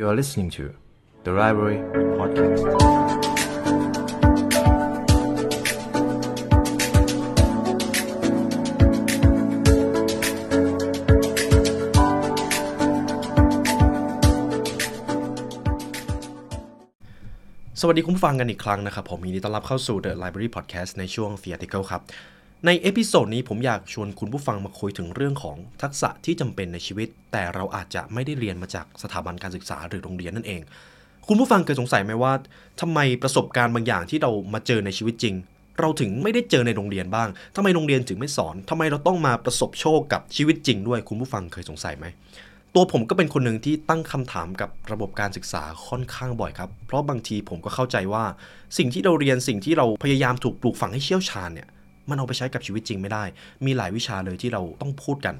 You are listening to the Library Podcast. สวัสดีคุณผู้ฟังกันอีกครั้งนะครับ ผมยินดีต้อนรับเข้าสู่ The Library Podcast ในช่วง The Article ครับ ในเอพิโซดนี้ผมอยากชวนคุณผู้ฟังมาคุยถึงเรื่องของทักษะที่จำเป็นในชีวิต แต่เราอาจจะไม่ได้เรียนมาจากสถาบันการศึกษาหรือโรงเรียนนั่นเอง คุณผู้ฟังเคยสงสัยไหมว่าทำไมประสบการณ์บางอย่างที่เรามาเจอในชีวิตจริง เราถึงไม่ได้เจอในโรงเรียนบ้างทำไมโรงเรียนถึงไม่สอนทำไมเราต้องมาประสบโชคกับชีวิตจริงด้วย คุณผู้ฟังเคยสงสัยไหมตัวผมก็เป็นคนหนึ่งที่ตั้งคำถามกับระบบการศึกษาค่อนข้างบ่อยครับ เพราะบางทีผมก็เข้าใจว่า สิ่งที่เราเรียนสิ่งที่เราพยายามถูกปลูกฝังให้เชี่ยวชาญเนี่ย มันเอาไปใช้กับชีวิตจริงไม่ได้ มีหลายวิชาเลยที่เราต้องพูดกัน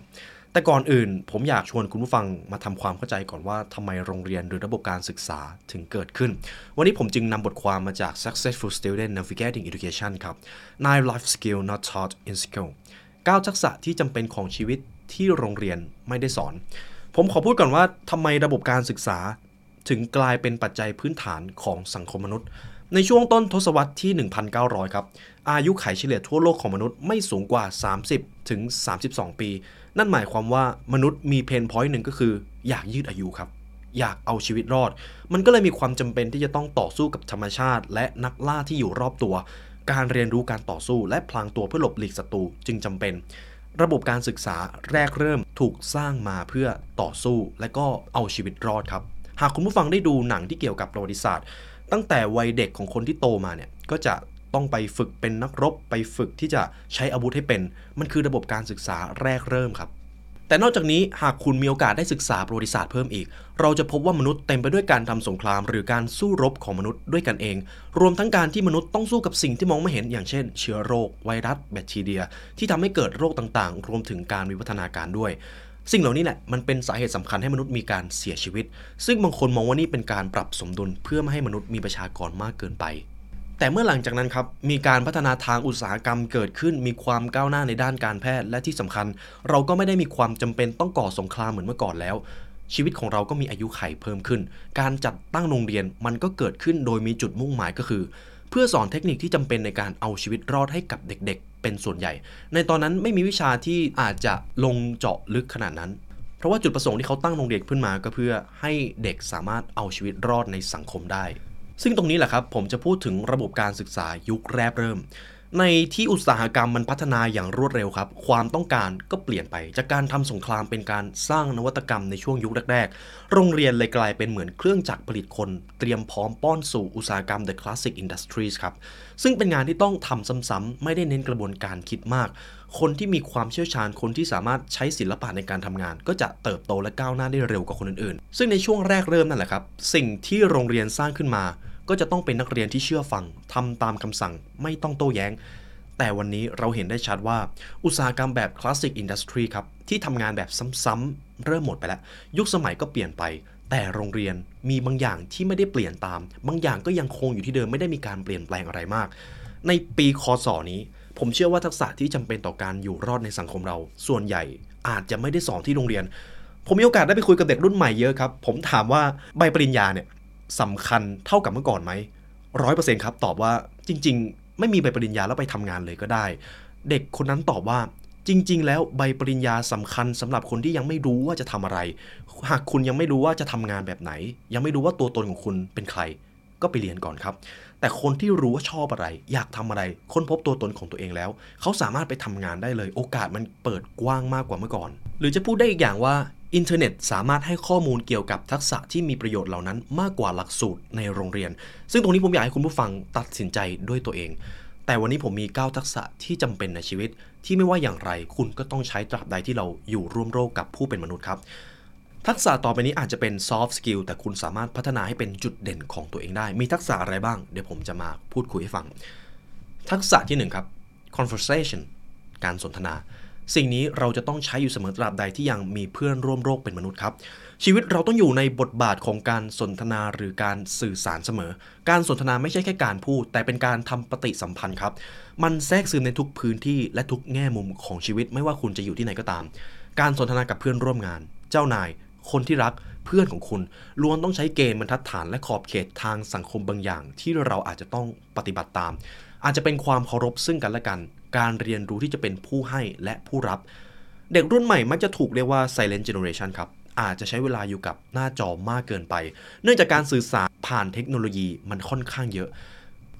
แต่ก่อนอื่น ผมอยากชวนคุณผู้ฟังมาทำความเข้าใจก่อนว่าทำไมโรงเรียนหรือระบบการศึกษาถึงเกิดขึ้น วันนี้ผมจึงนำบทความมาจาก Successful Student Navigating Education ครับ Nine Life Skill Not Taught in School 9ทักษะที่จำเป็นของชีวิตที่โรงเรียนไม่ได้สอน ผมขอพูดก่อนว่าทำไมระบบการศึกษาถึงกลายเป็นปัจจัยพื้นฐานของสังคมมนุษย์ ในช่วงต้นทศวรรษที่ 1,900 ครับ อายุไขเฉลี่ยทั่วโลกของมนุษย์ไม่สูงกว่า 30 ถึง 32 ปี นั่นหมายความว่ามนุษย์มีเพนพอยต์หนึ่งก็คือ อยากยืดอายุครับ อยากเอาชีวิตรอด มันก็เลยมีความจำเป็นที่จะต้องต่อสู้กับธรรมชาติ และนักล่าที่อยู่รอบตัว การเรียนรู้การต่อสู้ และพลางตัวเพื่อหลบหลีกศัตรูจึงจำเป็น ระบบการศึกษาแรกเริ่มถูกสร้างมาเพื่อต่อสู้ และก็เอาชีวิตรอดครับ หากคุณผู้ฟังได้ดูหนังที่เกี่ยวกับประวัติศาสตร์ ตั้งแต่วัยเด็กของคนที่โตมาเนี่ยก็จะต้องไปฝึกเป็นนักรบ ไปฝึกที่จะใช้อาวุธให้เป็น มันคือระบบการศึกษาแรกเริ่มครับ แต่นอกจากนี้หากคุณมีโอกาสได้ศึกษาประวัติศาสตร์เพิ่มอีก เราจะพบว่ามนุษย์เต็มไปด้วยการทำสงคราม หรือการสู้รบของมนุษย์ด้วยกันเอง รวมทั้งการที่มนุษย์ต้องสู้กับสิ่งที่มองไม่เห็นอย่างเช่น เชื้อโรค ไวรัส แบคทีเรีย ที่ทำให้เกิดโรคต่างๆ รวมถึงการวิวัฒนาการด้วย สิ่งเหล่านี้แหละมันเป็นสาเหตุสำคัญให้มนุษย์มีการเสียชีวิต ซึ่งบางคนมองว่านี่เป็นการปรับสมดุลเพื่อไม่ให้มนุษย์มีประชากรมากเกินไป แต่เมื่อหลังจากนั้นครับมีการพัฒนาทางอุตสาหกรรมเกิดขึ้น มีความก้าวหน้าในด้านการแพทย์และที่สำคัญ เราก็ไม่ได้มีความจำเป็นต้องก่อสงครามเหมือนเมื่อก่อนแล้วชีวิตของเราก็มีอายุไขเพิ่มขึ้น การจัดตั้งโรงเรียนมันก็เกิดขึ้นโดยมีจุดมุ่งหมายก็คือ เพื่อสอนเทคนิคที่จำเป็นในการเอาชีวิตรอดให้กับเด็กๆ เป็นส่วนใหญ่ ในตอนนั้นไม่มีวิชาที่อาจจะลงเจาะลึกขนาดนั้น เพราะว่าจุดประสงค์ที่เขาตั้งโรงเรียนขึ้นมาก็เพื่อให้เด็กสามารถเอาชีวิตรอดในสังคมได้ ซึ่งตรงนี้แหละครับผมจะพูดถึงระบบการศึกษายุคแรกเริ่ม ในที่อุตสาหกรรมมันพัฒนาอย่างรวดเร็วครับ ความต้องการก็เปลี่ยนไป จากการทำสงครามเป็นการสร้างนวัตกรรมในช่วงยุคแรกๆ โรงเรียนเลยกลายเป็นเหมือนเครื่องจักรผลิตคน เตรียมพร้อมป้อนสู่อุตสาหกรรม The Classic Industries ครับ ซึ่งเป็นงานที่ต้องทำซ้ำๆไม่ได้เน้นกระบวนการคิดมาก คนที่มีความเชี่ยวชาญคนที่สามารถใช้ศิลปะในการทำงาน ก็จะเติบโตและก้าวหน้าได้เร็วกว่าคนอื่นๆ ซึ่งในช่วงแรกเริ่มนั่นแหละครับ สิ่งที่โรงเรียนสร้างขึ้นมา ก็จะต้องเป็นนักเรียนที่เชื่อฟังทำตามคำสั่งไม่ต้องโต้แย้ง แต่วันนี้เราเห็นได้ชัดว่า อุตสาหกรรมแบบ Classic Industry ครับ ที่ทำงานแบบซ้ำๆเริ่มหมดไปแล้ว ยุคสมัยก็เปลี่ยนไป แต่โรงเรียนมีบางอย่างที่ไม่ได้เปลี่ยนตาม บางอย่างก็ยังคงอยู่ที่เดิมไม่ได้มีการเปลี่ยนแปลงอะไรมาก ในปีคศนี้ ผมเชื่อว่าทักษะที่จำเป็นต่อการอยู่รอดในสังคมเรา ส่วนใหญ่อาจจะไม่ได้สอนที่โรงเรียน ผมมีโอกาสได้ไปคุยกับเด็กรุ่นใหม่เยอะครับ ผมถามว่าใบปริญญาเนี่ย สำคัญเท่ากับเมื่อก่อนไหมร้อยเปอร์เซ็นต์ครับ ตอบว่าจริง ๆ ไม่มีใบปริญญาแล้วไปทำงานเลยก็ได้ เด็กคนนั้นตอบว่าจริง ๆ แล้วใบปริญญาสำคัญสำหรับคนที่ยังไม่รู้ว่าจะทำอะไร หากคุณยังไม่รู้ว่าจะทำงานแบบไหน ยังไม่รู้ว่าตัวตนของคุณเป็นใคร ก็ไปเรียนก่อนครับ แต่คนที่รู้ว่าชอบอะไร อยากทำอะไร ค้นพบตัวตนของตัวเองแล้ว เขาสามารถไปทำงานได้เลย โอกาสมันเปิดกว้างมากกว่าเมื่อก่อน หรือจะพูดได้อีกอย่างว่า อินเทอร์เน็ตสามารถให้ข้อมูลเกี่ยวกับทักษะที่มีประโยชน์เหล่านั้นมากกว่าหลักสูตรในโรงเรียน ซึ่งตรงนี้ผมอยากให้คุณผู้ฟังตัดสินใจด้วยตัวเอง แต่วันนี้ผมมี 9 ทักษะที่จำเป็นในชีวิต ที่ไม่ว่าอย่างไรคุณก็ต้องใช้ตราบใดที่เราอยู่ร่วมโลกกับผู้เป็นมนุษย์ครับ ทักษะต่อไปนี้อาจจะเป็น soft skill แต่คุณสามารถพัฒนาให้เป็นจุดเด่นของตัวเองได้ มีทักษะอะไรบ้าง เดี๋ยวผมจะมาพูดคุยให้ฟัง ทักษะที่หนึ่งครับ conversation การสนทนา สิ่งนี้เราจะต้องใช้อยู่เสมอตราบใดที่ยังมีเพื่อนร่วมโลกเป็นมนุษย์ครับ ชีวิตเราต้องอยู่ในบทบาทของการสนทนาหรือการสื่อสารเสมอ การสนทนาไม่ใช่แค่การพูด แต่เป็นการทำปฏิสัมพันธ์ครับ มันแทรกซึมในทุกพื้นที่และทุกแง่มุมของชีวิตไม่ว่าคุณจะอยู่ที่ไหนก็ตาม การสนทนากับเพื่อนร่วมงาน เจ้านาย คนที่รักเพื่อนของคุณล้วนต้องใช้เกณฑ์บรรทัดฐานและขอบเขตทางสังคมบางอย่าง ที่เราอาจจะต้องปฏิบัติตาม อาจจะเป็นความเคารพซึ่งกันและกัน การเรียนรู้ที่จะเป็นผู้ให้และผู้รับ เด็กรุ่นใหม่มักจะถูกเรียกว่า silent generation ครับ อาจจะใช้เวลาอยู่กับหน้าจอมากเกินไป เนื่องจากการสื่อสารผ่านเทคโนโลยีมันค่อนข้างเยอะ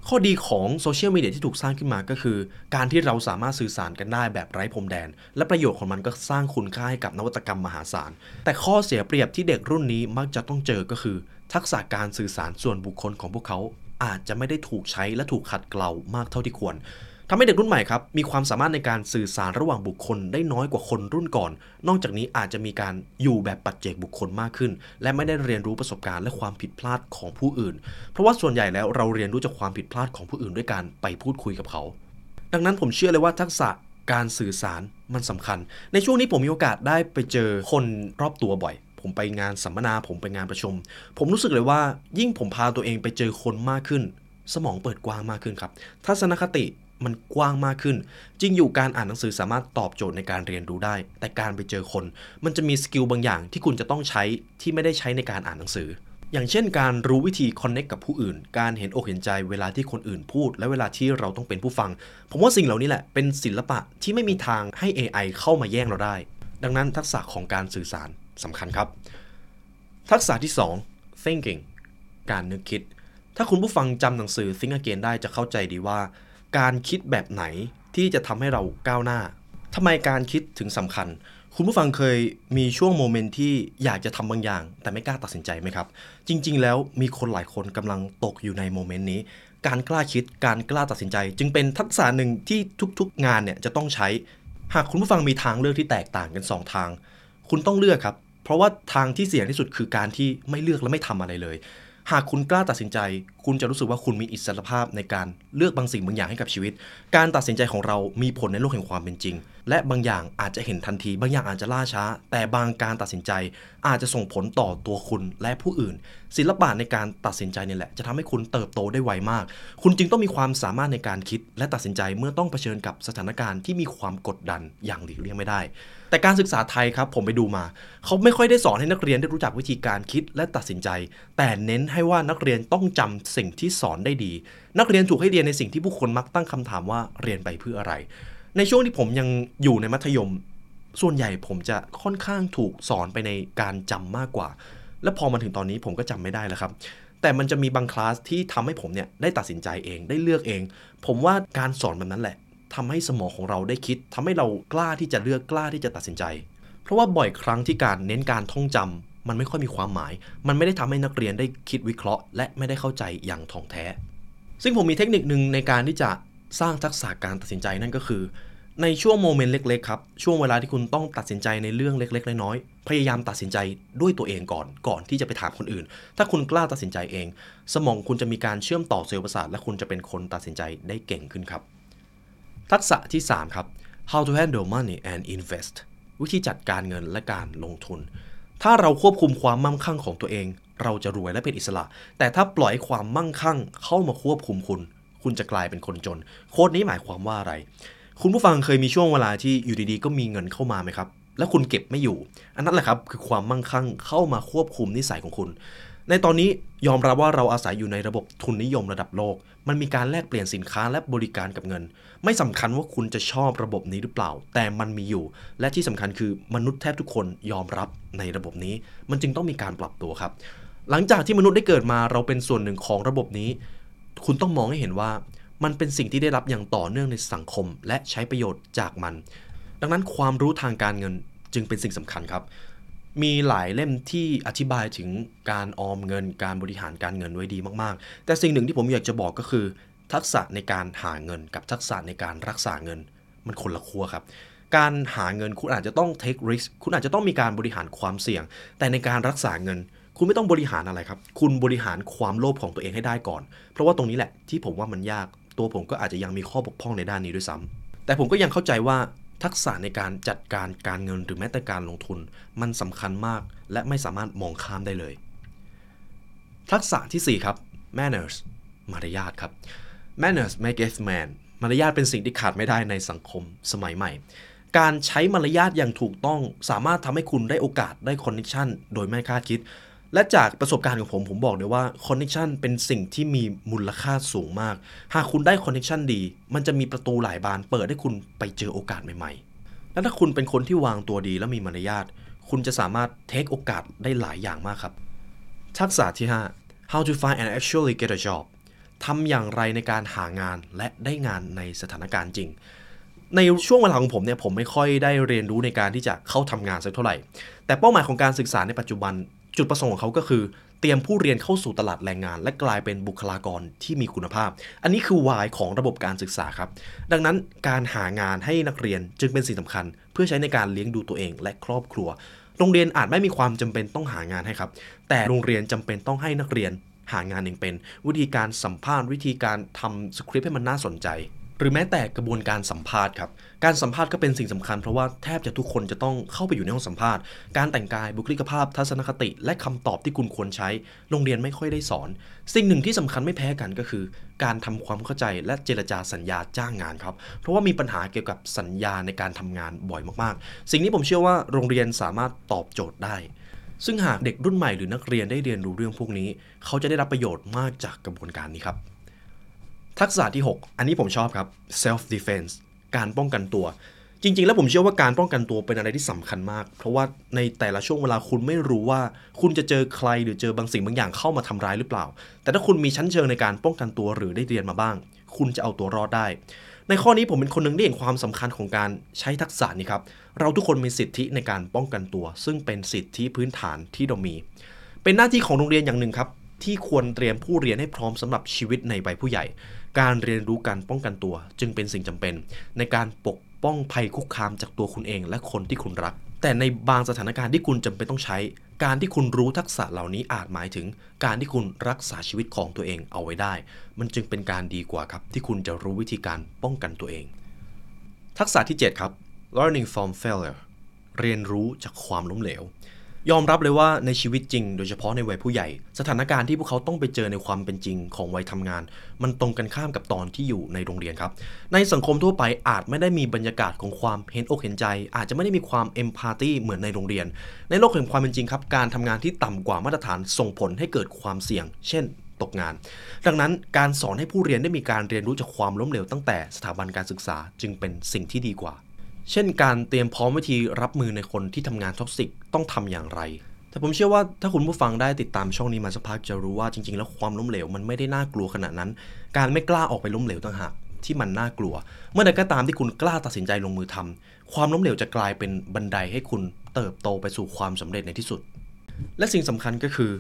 ข้อดีของโซเชียลมีเดียที่ถูกสร้างขึ้นมาก็คือ การที่เราสามารถสื่อสารกันได้แบบไร้พรมแดน และประโยชน์ของมันก็สร้างคุณค่าให้กับนวัตกรรมมหาศาล แต่ข้อเสียเปรียบที่เด็กรุ่นนี้มักจะต้องเจอก็คือ ทักษะการสื่อสารส่วนบุคคลของพวกเขา อาจจะไม่ได้ถูกใช้และถูกขัดเกลามากเท่าที่ควรทำให้เด็กรุ่นใหม่ครับมีความสามารถในการสื่อสารระหว่างบุคคลได้น้อยกว่าคนรุ่นก่อน นอกจากนี้อาจจะมีการอยู่แบบปัจเจกบุคคลมากขึ้น และไม่ได้เรียนรู้ประสบการณ์และความผิดพลาดของผู้อื่น เพราะว่าส่วนใหญ่แล้วเราเรียนรู้จากความผิดพลาดของผู้อื่นด้วยการไปพูดคุยกับเขา ดังนั้นผมเชื่อเลยว่าทักษะการสื่อสารมันสำคัญ ในช่วงนี้ผมมีโอกาสได้ไปเจอคนรอบตัวบ่อย ผมไปงานสัมมนา ผมไปงานประชุม ผมรู้สึกเลยว่า ยิ่งผมพาตัวเองไปเจอคนมากขึ้น สมองเปิดกว้างมากขึ้นครับ ทัศนคติมันกว้างมากขึ้น จริงอยู่การอ่านหนังสือสามารถตอบโจทย์ในการเรียนรู้ได้ แต่การไปเจอคน มันจะมีสกิลบางอย่างที่คุณจะต้องใช้ที่ไม่ได้ใช้ในการอ่านหนังสือ อย่างเช่น การรู้วิธีคอนเน็กกับผู้อื่น การเห็นอกเห็นใจเวลาที่คนอื่นพูด และเวลาที่เราต้องเป็นผู้ฟัง ผมว่าสิ่งเหล่านี้แหละเป็นศิลปะที่ไม่มีทางให้ AI เข้ามาแย่งเราได้ ดังนั้นทักษะของการสื่อสาร สำคัญครับ ทักษะที่ 2 thinking การนึกคิด ถ้าคุณผู้ฟังจำหนังสือ Think Again ได้จะเข้าใจดีว่า การคิดแบบไหนที่จะทำให้เราก้าวหน้าทำไมการคิดถึงสำคัญ คุณผู้ฟังเคยมีช่วงโมเมนต์ที่อยากจะทำบางอย่าง แต่ไม่กล้าตัดสินใจไหมครับ จริง ๆ แล้วมีคนหลายคนกำลังตกอยู่ในโมเมนต์นี้ การกล้าคิดการกล้าตัดสินใจ จึงเป็นทักษะหนึ่งที่ทุกๆ งานเนี่ยจะต้องใช้ หากคุณผู้ฟังมีทางเลือกที่แตกต่างกัน 2 ทาง คุณต้องเลือกครับ เพราะว่าทางที่เสี่ยงที่สุดคือการที่ไม่เลือกและไม่ทำอะไรเลย หากคุณกล้าตัดสินใจ คุณจะรู้สึกว่าคุณมีอิสรภาพในการเลือกบางสิ่งบางอย่างให้กับชีวิต การตัดสินใจของเรามีผลในโลกแห่งความเป็นจริง และบางอย่างอาจจะเห็นทันที บางอย่างอาจจะล่าช้า แต่บางการตัดสินใจอาจจะส่งผลต่อตัวคุณและผู้อื่น ศิลปะในการตัดสินใจนี่แหละ จะทำให้คุณเติบโตได้ไวมาก คุณจึงต้องมีความสามารถในการคิด และตัดสินใจเมื่อต้องเผชิญกับสถานการณ์ที่มีความกดดันอย่างหลีกเลี่ยงไม่ได้ แต่การศึกษาไทยครับผมไปดูมา เขาไม่ค่อยได้สอนให้นักเรียนได้รู้จักวิธีการคิดและตัดสินใจ แต่เน้นให้ว่านักเรียนต้องจำสิ่งที่สอนได้ดี นักเรียนถูกให้เรียนในสิ่งที่ผู้คนมักตั้งคำถามว่าเรียนไปเพื่ออะไร ในช่วงที่ผมยังอยู่ในมัธยม ส่วนใหญ่ผมจะค่อนข้างถูกสอนไปในการจำมากกว่า และพอมาถึงตอนนี้ผมก็จำไม่ได้แล้วครับแต่มันจะมีบางคลาสที่ทำให้ผมเนี่ยได้ตัดสินใจเองได้เลือกเอง ผมว่าการสอนแบบนั้นแหละ ทำให้สมองของเราได้คิดทำให้เรากล้าที่จะเลือกกล้าที่จะตัดสินใจ เพราะว่าบ่อยครั้งที่การเน้นการท่องจำมันไม่ค่อยมีความหมาย มันไม่ได้ทำให้นักเรียนได้คิดวิเคราะห์ และไม่ได้เข้าใจอย่างถ่องแท้ ซึ่งผมมีเทคนิคหนึ่งในการที่จะสร้างทักษะการตัดสินใจนั่นก็คือ ในช่วงโมเมนต์เล็กๆครับช่วงเวลาที่คุณต้องตัดสินใจในเรื่องเล็ก ๆ น้อยๆพยายามตัดสินใจด้วยตัวเองก่อน ก่อนที่จะไปถามคนอื่น ถ้าคุณกล้าตัดสินใจเอง สมองคุณจะมีการเชื่อมต่อเซลล์ประสาทและคุณจะเป็นคนตัดสินใจได้เก่งขึ้นครับ ทักษะที่ 3 ครับ how to handle money and invest วิธีจัดการเงินและการลงทุน ถ้าเราควบคุมความมั่งคั่งของตัวเอง เราจะรวยและเป็นอิสระ แต่ถ้าปล่อยความมั่งคั่งเข้ามาควบคุมคุณ คุณจะกลายเป็นคนจน โค้ดนี้หมายความว่าอะไร คุณผู้ฟังเคยมีช่วงเวลาที่อยู่ดีๆ ก็มีเงินเข้ามาไหมครับ และคุณเก็บไม่อยู่ อันนั้นแหละครับคือความมั่งคั่งเข้ามาควบคุมนิสัยของคุณ ในตอนนี้ยอมรับว่าเราอาศัยอยู่ในระบบทุนนิยมระดับโลก มันมีการแลกเปลี่ยนสินค้าและบริการกับเงิน ไม่สำคัญว่าคุณจะชอบระบบนี้หรือเปล่า แต่มันมีอยู่ และที่สำคัญคือมนุษย์แทบทุกคนยอมรับในระบบนี้ มันจึงต้องมีการปรับตัวครับ หลังจากที่มนุษย์ได้เกิดมาเราเป็นส่วนหนึ่งของระบบนี้ คุณต้องมองให้เห็นว่า มันเป็นสิ่งที่ได้รับอย่างต่อเนื่องในสังคม และใช้ประโยชน์จากมัน ดังนั้นความรู้ทางการเงินจึงเป็นสิ่งสำคัญครับ มีหลายเล่มที่อธิบายถึงการออมเงิน การบริหารการเงินไว้ดีมากๆ แต่สิ่งหนึ่งที่ผมอยากจะบอกก็คือ ทักษะในการหาเงินกับทักษะในการรักษาเงิน มันคนละขั้วครับ การหาเงินคุณอาจจะต้อง take risk คุณอาจจะต้องมีการบริหารความเสี่ยง แต่ในการรักษาเงิน คุณไม่ต้องบริหารอะไรครับ คุณบริหารความโลภของตัวเองให้ได้ก่อน เพราะว่าตรงนี้แหละที่ผมว่ามันยาก ตัวผมก็อาจจะยังมีข้อบกพร่องในด้านนี้ด้วยซ้ำแต่ผมก็ยังเข้าใจว่า ทักษะในการจัดการการเงินหรือแม้แต่การลงทุน มันสำคัญมากและไม่สามารถมองข้ามได้เลย ทักษะทีสี่4 ครับ manners มารยาทครับ manners make a man มารยาทเป็นสิ่งที่ขาดไม่ได้ในสังคมสมัยใหม่ การใช้มารยาทอย่างถูกต้องสามารถทำให้คุณได้โอกาสได้ connection โดยไม่คาดคิด และจากประสบการณ์ของผมผมบอกเลยว่า connection เป็นสิ่งที่มีมูลค่าสูงมาก หากคุณได้ connection ดี มันจะมีประตูหลายบานเปิดให้คุณไปเจอโอกาสใหม่ๆ และถ้าคุณเป็นคนที่วางตัวดีและมีมารยาทคุณจะสามารถเทคโอกาสได้หลายอย่างมากครับ ทักษะที่ 5 how to find and actually get a job ทำอย่างไรในการหางานและได้งานในสถานการณ์จริง ในช่วงเวลาของผมเนี่ยผมไม่ค่อยได้เรียนรู้ในการที่จะเข้าทำงานสักเท่าไหร่ แต่เป้าหมายของการศึกษาในปัจจุบัน จุดประสงค์ของเขาก็คือ เตรียมผู้เรียนเข้าสู่ตลาดแรงงาน และกลายเป็นบุคลากรที่มีคุณภาพ อันนี้คือวายของระบบการศึกษาครับ ดังนั้นการหางานให้นักเรียนจึงเป็นสิ่งสำคัญ เพื่อใช้ในการเลี้ยงดูตัวเองและครอบครัว โรงเรียนอาจไม่มีความจำเป็นต้องหางานให้ครับ แต่โรงเรียนจำเป็นต้องให้นักเรียนหางานเองเป็น วิธีการสัมภาษณ์วิธีการทำสคริปต์ให้มันน่าสนใจ หรือแม้แต่กระบวนการสัมภาษณ์ครับการสัมภาษณ์ก็เป็นสิ่งสำคัญเพราะว่าแทบจะทุกคนจะต้องเข้าไปอยู่ในห้องสัมภาษณ์ การแต่งกายบุคลิกภาพทัศนคติ และคำตอบที่คุณควรใช้ โรงเรียนไม่ค่อยได้สอน สิ่งหนึ่งที่สำคัญไม่แพ้กันก็คือ การทำความเข้าใจและเจรจาสัญญาจ้างงานครับ เพราะว่ามีปัญหาเกี่ยวกับสัญญาในการทำงานบ่อยมากๆ สิ่งนี้ผมเชื่อว่าโรงเรียนสามารถตอบโจทย์ได้ซึ่งหากเด็กรุ่นใหม่หรือนักเรียนได้เรียนรู้เรื่องพวกนี้ เขาจะได้รับประโยชน์มากจากกระบวนการนี้ครับ ทักษะที่ 6 อันนี้ผมชอบครับ self defense การป้องกันตัว จริง ๆ แล้วผมเชื่อว่าการป้องกันตัวเป็นอะไรที่สำคัญมาก เพราะว่าในแต่ละช่วงเวลาคุณไม่รู้ว่า คุณจะเจอใครหรือเจอบางสิ่งบางอย่างเข้ามาทำร้ายหรือเปล่า แต่ถ้าคุณมีชั้นเชิงในการป้องกันตัวหรือได้เรียนมาบ้าง คุณจะเอาตัวรอดได้ ในข้อนี้ผมเป็นคนหนึ่งที่เห็นความสำคัญของการใช้ทักษะนี้ครับ เราทุกคนมีสิทธิในการป้องกันตัว ซึ่งเป็นสิทธิพื้นฐานที่เรามี เป็นหน้าที่ของโรงเรียนอย่างหนึ่งครับ ที่ควรเตรียมผู้เรียนให้พร้อมสำหรับชีวิตในใบผู้ใหญ่ การเรียนรู้การป้องกันตัว จึงเป็นสิ่งจำเป็น ในการปกป้องภัยคุกคามจากตัวคุณเองและคนที่คุณรัก แต่ในบางสถานการณ์ที่คุณจำเป็นต้องใช้ การที่คุณรู้ทักษะเหล่านี้อาจหมายถึง การที่คุณรักษาชีวิตของตัวเองเอาไว้ได้ มันจึงเป็นการดีกว่าครับ ที่คุณจะรู้วิธีการป้องกันตัวเอง ทักษะที่ 7 ครับ learning from failure เรียนรู้จากความล้มเหลว ยอมรับเลยว่าในชีวิตจริง โดยเฉพาะในวัยผู้ใหญ่ สถานการณ์ที่พวกเขาต้องไปเจอในความเป็นจริงของวัยทำงาน มันตรงกันข้ามกับตอนที่อยู่ในโรงเรียนครับ ในสังคมทั่วไปอาจไม่ได้มีบรรยากาศของความเห็นอกเห็นใจ อาจจะไม่ได้มีความ empathy เหมือนในโรงเรียน ในโลกแห่งความเป็นจริงครับ การทำงานที่ต่ำกว่ามาตรฐานส่งผลให้เกิดความเสี่ยง เช่นตกงาน ดังนั้นการสอนให้ผู้เรียนได้มีการเรียนรู้จากความล้มเหลวตั้งแต่สถาบันการศึกษาจึงเป็นสิ่งที่ดีกว่า เช่นการเตรียมพร้อมวิธีรับมือในคนที่ทำงาน toxic ต้องทำอย่างไร แต่ผมเชื่อว่าถ้าคุณผู้ฟังได้ติดตามช่องนี้มาสักพักจะรู้ว่าจริง ๆ แล้วความล้มเหลวมันไม่ได้น่ากลัวขนาดนั้น การไม่กล้าออกไปล้มเหลวต่างหากที่มันน่ากลัว เมื่อใดก็ตามที่คุณกล้าตัดสินใจลงมือทำความล้มเหลวจะกลายเป็นบันไดให้คุณเติบโตไปสู่ความสำเร็จในที่สุด และสิ่งสำคัญก็คือ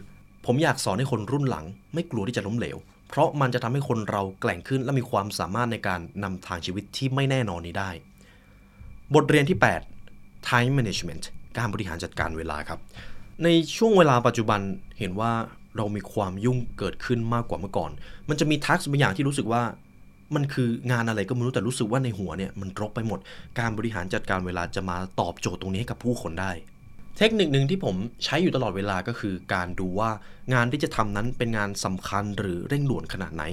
ผมอยากสอนให้คนรุ่นหลัง ไม่กลัวที่จะล้มเหลว เพราะมันจะทำให้คนเราแกร่งขึ้นและมีความสามารถในการนำทางชีวิตที่ไม่แน่นอนนี้ได้ บทเรียนที่ 8 time management การบริหารจัดการเวลาครับ ในช่วงเวลาปัจจุบันเห็นว่าเรามีความยุ่งเกิดขึ้นมากกว่าเมื่อก่อน มันจะมีทักษะบางอย่างที่รู้สึกว่า มันคืองานอะไรก็ไม่รู้แต่รู้สึกว่าในหัวเนี่ยมันรกไปหมด การบริหารจัดการเวลาจะมาตอบโจทย์ตรงนี้ให้กับผู้คนได้ เทคนิคหนึ่งที่ผมใช้อยู่ตลอดเวลาก็คือ การดูว่างานที่จะทำนั้นเป็นงานสำคัญหรือเร่งด่วนขนาดไหน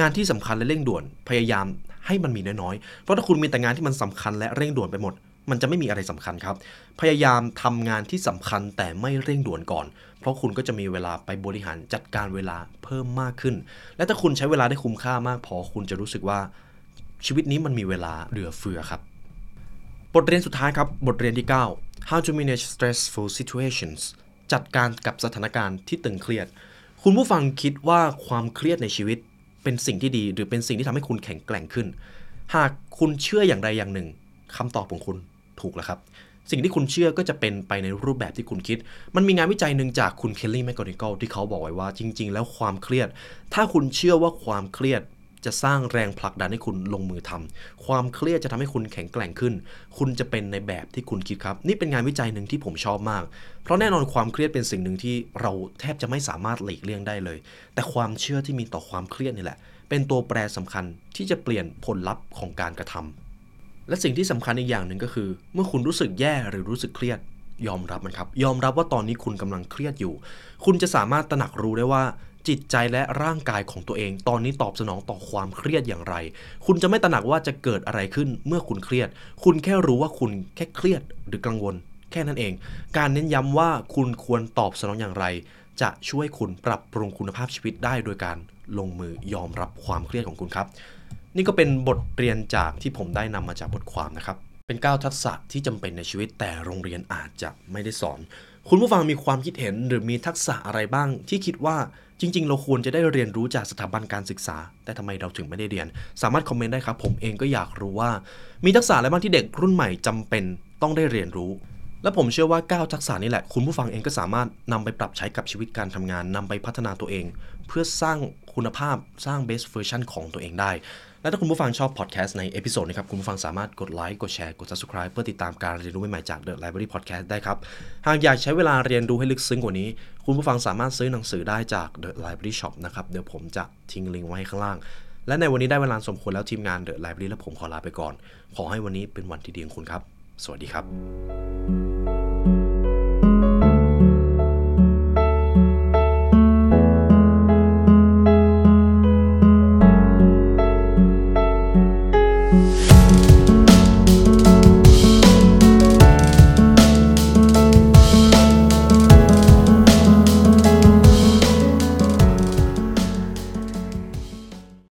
งานที่สำคัญและเร่งด่วนพยายาม ให้มันมีน้อยๆ เพราะถ้าคุณมีแต่งานที่มันสำคัญและเร่งด่วนไปหมด มันจะไม่มีอะไรสำคัญครับ พยายามทำงานที่สำคัญแต่ไม่เร่งด่วนก่อน เพราะคุณก็จะมีเวลาไปบริหารจัดการเวลาเพิ่มมากขึ้น และถ้าคุณใช้เวลาได้คุ้มค่ามากพอคุณจะรู้สึกว่า ชีวิตนี้มันมีเวลาเหลือเฟือครับ บทเรียนสุดท้ายครับ บทเรียนที่ 9 how to manage stressful situations จัดการกับสถานการณ์ที่ตึงเครียด คุณผู้ฟังคิดว่าความเครียดในชีวิต เป็นสิ่งที่ดีหรือเป็นสิ่งที่ทำให้คุณแข็งแกร่งขึ้น หากคุณเชื่ออย่างใดอย่างหนึ่งคำตอบของคุณถูกแล้วครับ สิ่งที่คุณเชื่อก็จะเป็นไปในรูปแบบที่คุณคิด มันมีงานวิจัยหนึ่งจากคุณเคลลี่แมกกอนิกลที่เขาบอกไว้ว่าจริง ๆ แล้วความเครียด ถ้าคุณเชื่อว่าความเครียด จะสร้างแรงผลักดันให้คุณลงมือทำความเครียดจะทำให้คุณแข็งแกร่งขึ้น คุณจะเป็นในแบบที่คุณคิดครับ นี่เป็นงานวิจัยหนึ่งที่ผมชอบมาก เพราะแน่นอนความเครียดเป็นสิ่งหนึ่งที่เราแทบจะไม่สามารถหลีกเลี่ยงได้เลย แต่ความเชื่อที่มีต่อความเครียดนี่แหละ เป็นตัวแปรสำคัญที่จะเปลี่ยนผลลัพธ์ของการกระทำและสิ่งที่สำคัญอีกอย่างหนึ่งก็คือ เมื่อคุณรู้สึกแย่หรือรู้สึกเครียดยอมรับมันครับ ยอมรับว่าตอนนี้คุณกำลังเครียดอยู่ คุณจะสามารถตระหนักรู้ได้ว่า จิตใจและร่างกายของตัวเอง ตอนนี้ตอบสนองต่อความเครียดอย่างไร คุณจะไม่ตระหนักว่าจะเกิดอะไรขึ้นเมื่อคุณเครียด คุณแค่รู้ว่าคุณแค่เครียดหรือกังวล แค่นั้นเอง การเน้นย้ำว่าคุณควรตอบสนองอย่างไร จะช่วยคุณปรับปรุงคุณภาพชีวิตได้โดยการลงมือยอมรับความเครียดของคุณครับ นี่ก็เป็นบทเรียนจากที่ผมได้นำมาจากบทความนะครับ เป็น 9 ทักษะที่จำเป็นในชีวิตแต่โรงเรียนอาจจะไม่ได้สอน คุณผู้ฟังมีความคิดเห็นหรือมีทักษะอะไรบ้าง ที่คิดว่าจริง ๆ เราควรจะได้เรียนรู้จากสถาบันการศึกษา แต่ทำไมเราถึงไม่ได้เรียน สามารถคอมเมนต์ได้ครับ ผมเองก็อยากรู้ว่า มีทักษะอะไรบ้างที่เด็กรุ่นใหม่จำเป็นต้องได้เรียนรู้ และผมเชื่อว่า 9 ทักษะนี้แหละ คุณผู้ฟังเองก็สามารถนำไปปรับใช้กับชีวิตการทำงานนำไปพัฒนาตัวเอง เพื่อสร้างคุณภาพสร้าง best version ของตัวเองได้ และถ้าคุณผู้ฟังชอบพอดแคสต์ในเอพิโซดนี้ครับ คุณผู้ฟังสามารถกดไลค์ กดแชร์ กด subscribe เพื่อติดตามการเรียนรู้ใหม่ๆจาก The Library Podcast ได้ครับ หากอยากใช้เวลาเรียนรู้ให้ลึกซึ้งกว่านี้ คุณผู้ฟังสามารถซื้อหนังสือได้จาก The Library Shop นะครับ เดี๋ยวผมจะทิ้งลิงก์ไว้ข้างล่าง และในวันนี้ได้เวลาสมควรแล้วทีมงาน The Library และผมขอลาไปก่อน ขอให้วันนี้เป็นวันที่ดีของคุณครับ สวัสดีครับ「